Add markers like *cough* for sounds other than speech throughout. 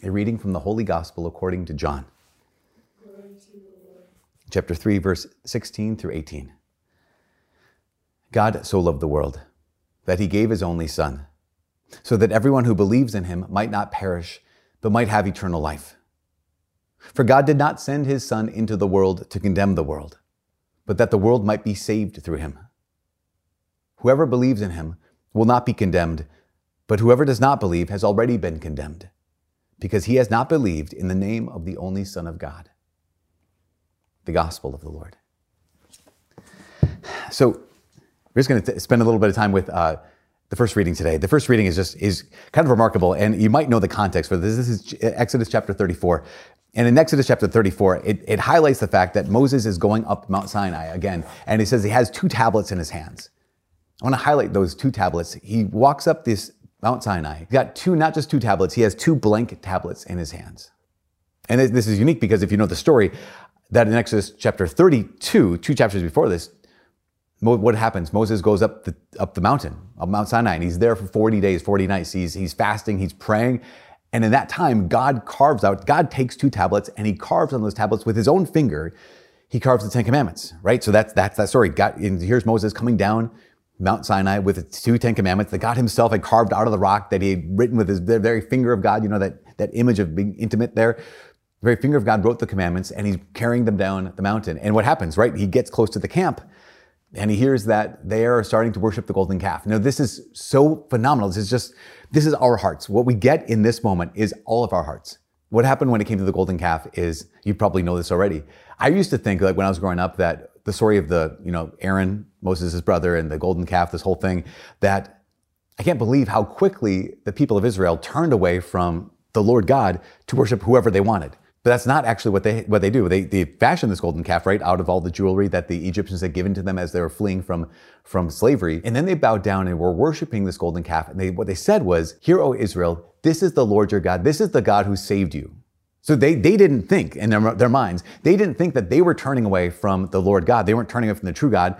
A reading from the Holy Gospel according to John, chapter 3, verse 16 through 18. God so loved the world that he gave his only Son, so that everyone who believes in him might not perish, but might have eternal life. For God did not send his Son into the world to condemn the world, but that the world might be saved through him. Whoever believes in him will not be condemned, but whoever does not believe has already been condemned because he has not believed in the name of the only Son of God. The gospel of the Lord. So, we're just going to spend a little bit of time with uh, the first reading today. The first reading is just is kind of remarkable, and you might know the context for this. This is Exodus chapter 34. And in Exodus chapter 34, it, it highlights the fact that Moses is going up Mount Sinai again, and he says he has two tablets in his hands. I want to highlight those two tablets. He walks up this Mount Sinai. He got two, not just two tablets, he has two blank tablets in his hands. And this is unique because if you know the story, that in Exodus chapter 32, two chapters before this, what happens? Moses goes up the, up the mountain, up Mount Sinai, and he's there for 40 days, 40 nights. He's, he's fasting, he's praying. And in that time, God carves out, God takes two tablets and he carves on those tablets with his own finger. He carves the Ten Commandments, right? So that's, that's that story. God, here's Moses coming down Mount Sinai with its two Ten Commandments that God himself had carved out of the rock that he had written with his very finger of God, you know, that, that image of being intimate there. The very finger of God wrote the commandments and he's carrying them down the mountain. And what happens, right? He gets close to the camp and he hears that they are starting to worship the golden calf. Now, this is so phenomenal. This is just, this is our hearts. What we get in this moment is all of our hearts. What happened when it came to the golden calf is, you probably know this already. I used to think, like when I was growing up, that the story of the, you know, Aaron, Moses' brother, and the golden calf, this whole thing, that I can't believe how quickly the people of Israel turned away from the Lord God to worship whoever they wanted. But that's not actually what they what they do. They they fashion this golden calf right out of all the jewelry that the Egyptians had given to them as they were fleeing from from slavery, and then they bowed down and were worshiping this golden calf. And they what they said was, "Hear, O Israel, this is the Lord your God. This is the God who saved you." So they, they didn't think in their, their minds, they didn't think that they were turning away from the Lord God. They weren't turning away from the true God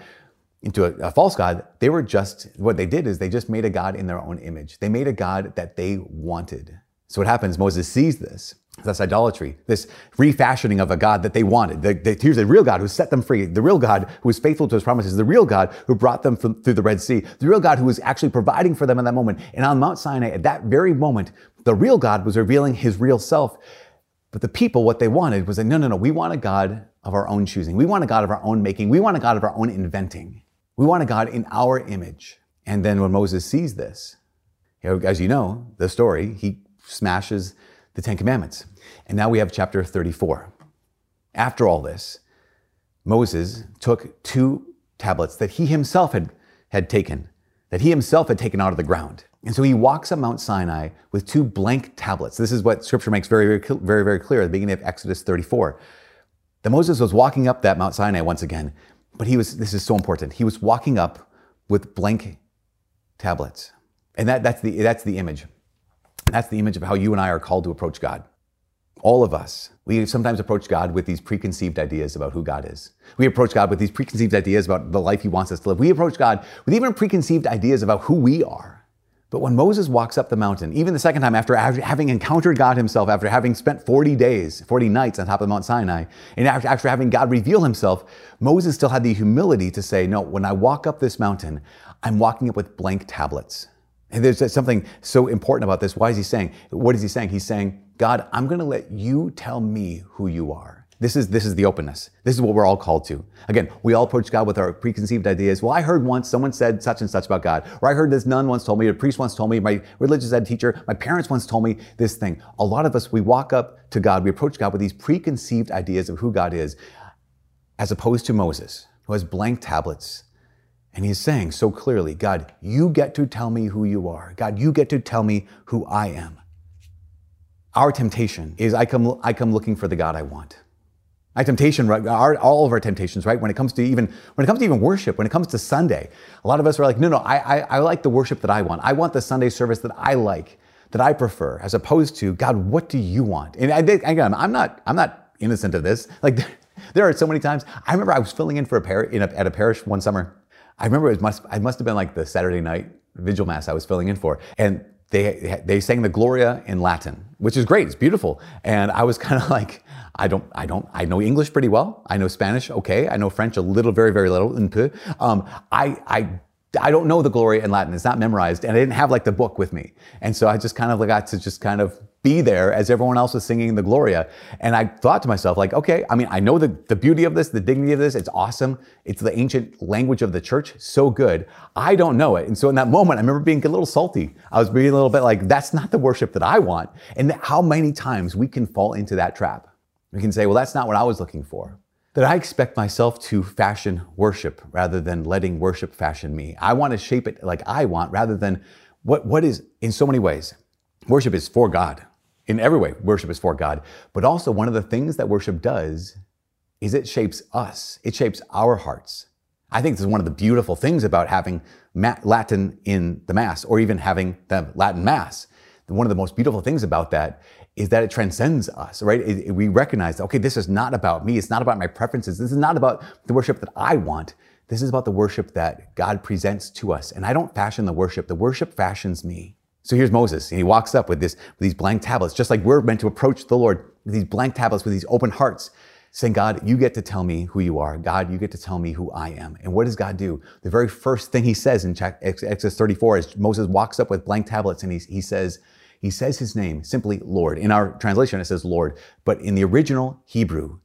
into a, a, false God. They were just, what they did is they just made a God in their own image. They made a God that they wanted. So what happens, Moses sees this. That's idolatry, this refashioning of a God that they wanted. The, the, here's the real God who set them free, the real God who was faithful to his promises, the real God who brought them from, through the Red Sea, the real God who was actually providing for them in that moment. And on Mount Sinai, at that very moment, the real God was revealing his real self. But the people, what they wanted was that, no, no, no, we want a God of our own choosing. We want a God of our own making. We want a God of our own inventing. We want a God in our image. And then when Moses sees this, as you know, the story, he smashes the Ten Commandments. And now we have chapter 34. After all this, Moses took two tablets that he himself had, had taken, that he himself had taken out of the ground. And so he walks up Mount Sinai with two blank tablets. This is what scripture makes very, very, very, very clear at the beginning of Exodus 34. That Moses was walking up that Mount Sinai once again, but he was, this is so important, he was walking up with blank tablets. And that, that's, the, that's the image. That's the image of how you and I are called to approach God. All of us. We sometimes approach God with these preconceived ideas about who God is. We approach God with these preconceived ideas about the life He wants us to live. We approach God with even preconceived ideas about who we are. But when Moses walks up the mountain, even the second time after having encountered God himself, after having spent 40 days, 40 nights on top of Mount Sinai, and after, having God reveal himself, Moses still had the humility to say, No, when I walk up this mountain, I'm walking up with blank tablets. And there's something so important about this. Why is he saying? What is he saying? He's saying, God, I'm going to let you tell me who you are. This is, this is the openness. This is what we're all called to. Again, we all approach God with our preconceived ideas. Well, I heard once someone said such and such about God. Or I heard this nun once told me, a priest once told me, my religious ed teacher, my parents once told me this thing. A lot of us, we walk up to God, we approach God with these preconceived ideas of who God is, as opposed to Moses, who has blank tablets. And he's saying so clearly, God, you get to tell me who you are. God, you get to tell me who I am. our temptation is I come, I come looking for the God I want. My temptation, right, our, all of our temptations, right? When it comes to even when it comes to even worship, when it comes to Sunday, a lot of us are like, no, no, I, I, I like the worship that I want. I want the Sunday service that I like, that I prefer, as opposed to God, what do you want? And I, again, I'm not, I'm not innocent of this. Like *laughs* there are so many times. I remember I was filling in for a par in a, at a parish one summer. I remember it must, it must have been like the Saturday night vigil mass I was filling in for, and they they sang the Gloria in Latin, which is great. It's beautiful. And I was *laughs* kind of like, I don't, I don't, I know English pretty well. I know Spanish, okay. I know French a little, very, very little. Um, I, I I don't know the Gloria in Latin. It's not memorized, and I didn't have like the book with me, and so I just kind of like got to just kind of be there as everyone else was singing the Gloria. And I thought to myself, like, okay, I mean, I know the, the beauty of this, the dignity of this. It's awesome. It's the ancient language of the church. So good. I don't know it. And so in that moment, I remember being a little salty. I was being a little bit like, that's not the worship that I want. And how many times we can fall into that trap. We can say, well, that's not what I was looking for that I expect myself to fashion worship rather than letting worship fashion me. I want to shape it like I want rather than what, what is, in so many ways, worship is for God. In every way, worship is for God. But also, one of the things that worship does is it shapes us, it shapes our hearts. I think this is one of the beautiful things about having Latin in the Mass or even having the Latin Mass. One of the most beautiful things about that is that it transcends us, right? It, it, we recognize, okay, this is not about me. It's not about my preferences. This is not about the worship that I want. This is about the worship that God presents to us. And I don't fashion the worship. The worship fashions me. So here's Moses, and he walks up with this, with these blank tablets, just like we're meant to approach the Lord with these blank tablets, with these open hearts, saying, God, you get to tell me who you are. God, you get to tell me who I am. And what does God do? The very first thing he says in Exodus 34 is Moses walks up with blank tablets and he, he says, he says his name, simply Lord. In our translation, it says Lord, but in the original Hebrew,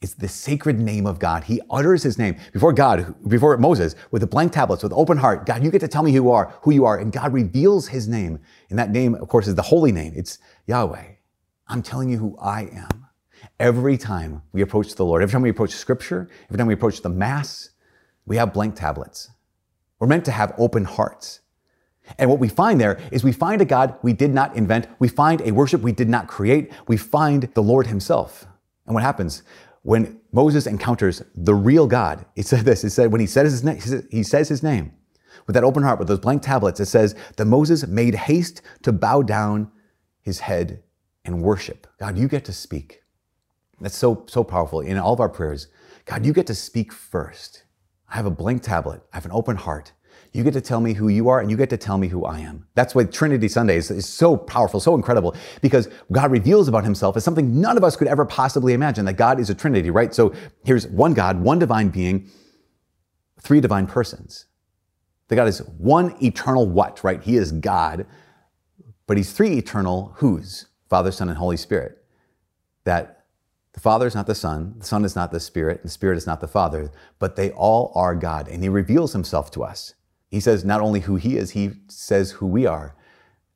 it's the sacred name of God. He utters his name before God, before Moses, with the blank tablets, with open heart. God, you get to tell me who you are, who you are. And God reveals his name. And that name, of course, is the holy name. It's Yahweh. I'm telling you who I am. Every time we approach the Lord, every time we approach scripture, every time we approach the mass, we have blank tablets. We're meant to have open hearts. And what we find there is we find a God we did not invent. We find a worship we did not create. We find the Lord himself. And what happens when Moses encounters the real God? It said this. It said when he says his name, he says his name with that open heart, with those blank tablets, it says that Moses made haste to bow down his head and worship. God, you get to speak. That's so, so powerful in all of our prayers. God, you get to speak first. I have a blank tablet. I have an open heart. You get to tell me who you are and you get to tell me who I am. That's why Trinity Sunday is, is, so powerful, so incredible, because God reveals about himself as something none of us could ever possibly imagine, that God is a Trinity, right? So here's one God, one divine being, three divine persons. The God is one eternal what, right? He is God, but he's three eternal who's? Father, Son, and Holy Spirit. That the Father is not the Son, the Son is not the Spirit, the Spirit is not the Father, but they all are God, and he reveals himself to us. He says not only who he is, he says who we are.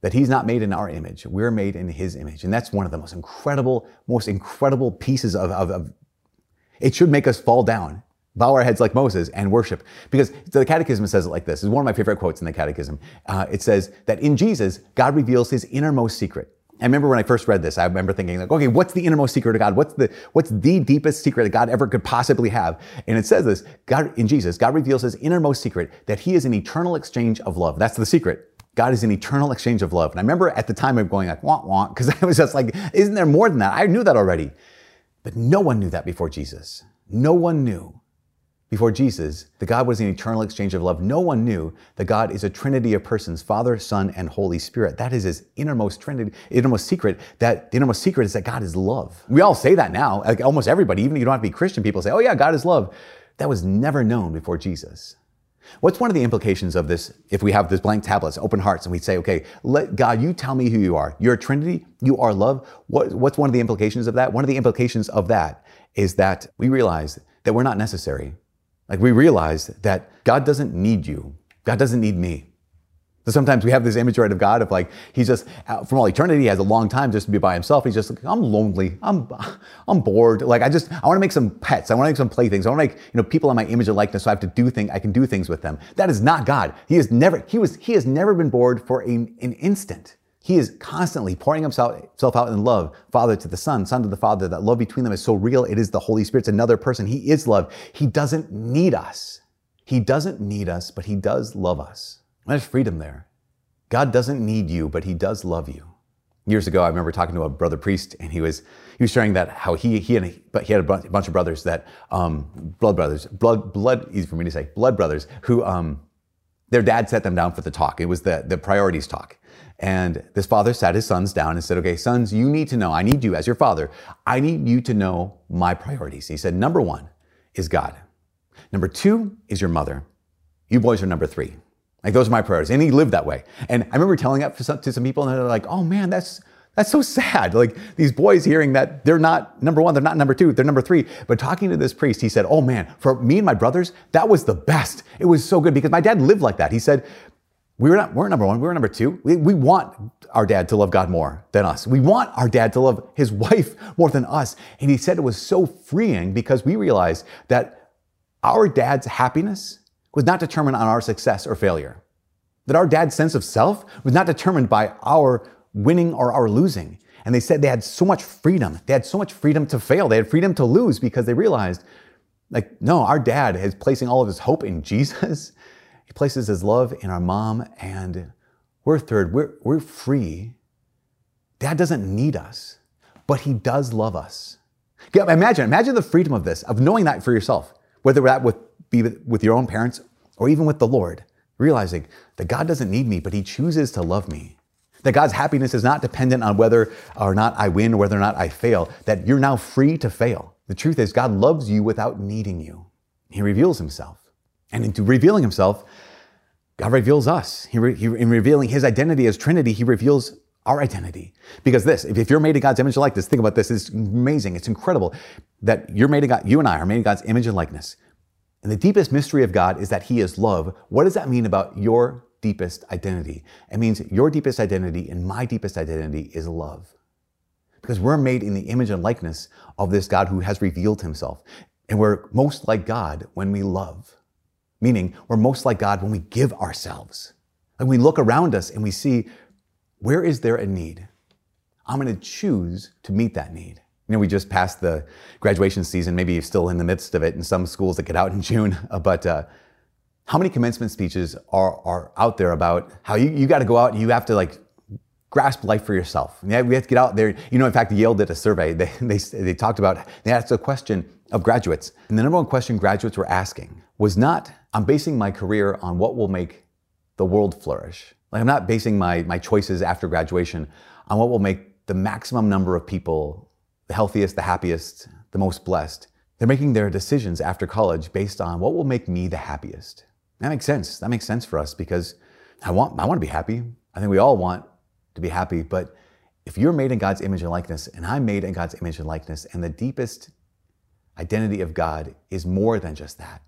That he's not made in our image. We're made in his image. And that's one of the most incredible, most incredible pieces of, of, of it should make us fall down, bow our heads like Moses and worship. Because the Catechism says it like this. It's one of my favorite quotes in the Catechism. Uh, it says that in Jesus, God reveals his innermost secret. I remember when I first read this, I remember thinking like, okay, what's the innermost secret of God? What's the, what's the deepest secret that God ever could possibly have? And it says this, God, in Jesus, God reveals his innermost secret that he is an eternal exchange of love. That's the secret. God is an eternal exchange of love. And I remember at the time of going like, wah, wah, because *laughs* I was just like, isn't there more than that? I knew that already. But no one knew that before Jesus. No one knew before Jesus, the God was an eternal exchange of love. No one knew that God is a trinity of persons, Father, Son, and Holy Spirit. That is his innermost trinity, innermost secret. That the innermost secret is that God is love. We all say that now. Like almost everybody, even if you don't have to be Christian, people say, oh yeah, God is love. That was never known before Jesus. What's one of the implications of this if we have this blank tablets, open hearts, and we say, okay, let God, you tell me who you are. You're a Trinity, you are love. What, what's one of the implications of that? One of the implications of that is that we realize that we're not necessary. Like we realize that God doesn't need you. God doesn't need me. So sometimes we have this image right of God of like, he's just, from all eternity, he has a long time just to be by himself. He's just like, I'm lonely. I'm, *laughs* I'm bored. Like, I just, I want to make some pets. I want to make some playthings. I want to make, you know, people in my image and likeness. So I have to do things, I can do things with them. That is not God. He has never, he was, he has never been bored for a, an instant. He is constantly pouring himself out in love, Father to the Son, Son to the Father. That love between them is so real. It is the Holy Spirit's another person. He is love. He doesn't need us. He doesn't need us, but he does love us. There's freedom there. God doesn't need you, but he does love you. Years ago, I remember talking to a brother priest, and he was he was sharing that how he he and but he had a bunch of brothers that um, blood brothers, blood blood easy for me to say, blood brothers who um, their dad set them down for the talk. It was the the priorities talk, and this father sat his sons down and said, Okay, sons, you need to know, I need you as your father, I need you to know my priorities. He said, Number one is God. Number two is your mother. You boys are number three. Like those are my priorities. And he lived that way. And I remember telling that some, to some people and they're like, oh man, that's, that's so sad. Like these boys hearing that they're not number one, they're not number two, they're number three. But talking to this priest, he said, Oh man, for me and my brothers, that was the best. It was so good because my dad lived like that. He said, we were not, we're number one, we were number two. We, we want our dad to love God more than us. We want our dad to love his wife more than us. And he said it was so freeing because we realized that our dad's happiness was not determined on our success or failure. That our dad's sense of self was not determined by our winning or our losing. And they said they had so much freedom. They had so much freedom to fail. They had freedom to lose because they realized, like, no, our dad is placing all of his hope in *laughs* Jesus he places his love in our mom, and we're third. We're, we're free. Dad doesn't need us, but he does love us. Imagine, imagine the freedom of this, of knowing that for yourself, whether that with, be with your own parents or even with the Lord, realizing that God doesn't need me, but he chooses to love me. That God's happiness is not dependent on whether or not I win or whether or not I fail, that you're now free to fail. The truth is, God loves you without needing you. He reveals himself. And in revealing himself, God reveals us. He, re, he, in revealing his identity as Trinity, he reveals our identity. Because this, if, if you're made in God's image and likeness, think about this. It's amazing. It's incredible that you're made in God, you and I are made in God's image and likeness. And the deepest mystery of God is that he is love. What does that mean about your deepest identity? It means your deepest identity and my deepest identity is love. Because we're made in the image and likeness of this God who has revealed himself. And we're most like God when we love. Meaning, we're most like God when we give ourselves. And we look around us and we see, where is there a need? I'm going to choose to meet that need. You know, we just passed the graduation season. Maybe you're still in the midst of it in some schools that get out in June. *laughs* But uh, how many commencement speeches are, are out there about how you, you got to go out and you have to like grasp life for yourself? Yeah, we have to get out there. You know, in fact, Yale did a survey. They, they, they talked about, they asked a question of graduates. And the number one question graduates were asking was not, I'm basing my career on what will make the world flourish. Like I'm not basing my, my choices after graduation on what will make the maximum number of people the healthiest, the happiest, the most blessed. They're making their decisions after college based on what will make me the happiest. That makes sense. That makes sense for us because I want, I want to be happy. I think we all want to be happy. But if you're made in God's image and likeness, and I'm made in God's image and likeness, and the deepest identity of God is more than just that,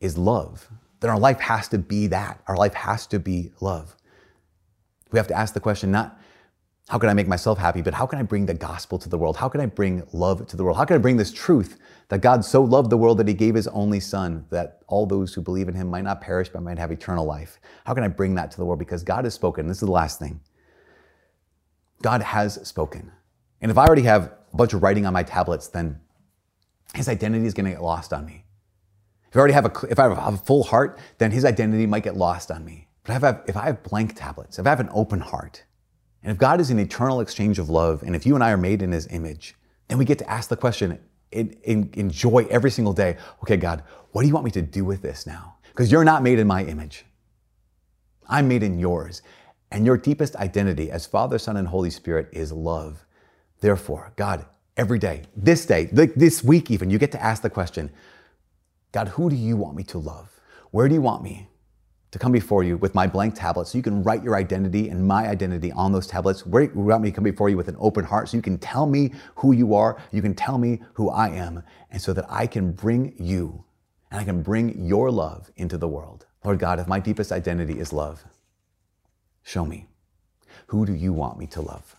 is love. Then our life has to be that. Our life has to be love. We have to ask the question not, how can I make myself happy, but how can I bring the gospel to the world? How can I bring love to the world? How can I bring this truth that God so loved the world that he gave his only son, that all those who believe in him might not perish, but might have eternal life? How can I bring that to the world? Because God has spoken. This is the last thing. God has spoken. And if I already have a bunch of writing on my tablets, then his identity is going to get lost on me. If I already have a, if I have a full heart, then his identity might get lost on me. But if I, have, if I have blank tablets, if I have an open heart, and if God is an eternal exchange of love, and if you and I are made in his image, then we get to ask the question, in, enjoy every single day. Okay, God, what do you want me to do with this now? Because you're not made in my image. I'm made in yours. And your deepest identity as Father, Son, and Holy Spirit is love. Therefore, God, every day, this day, this week even, you get to ask the question God, who do you want me to love? Where do you want me to come before you with my blank tablet so you can write your identity and my identity on those tablets? Where you want me to come before you with an open heart so you can tell me who you are, you can tell me who I am, and so that I can bring you and I can bring your love into the world. Lord God, if my deepest identity is love, show me. Who do you want me to love?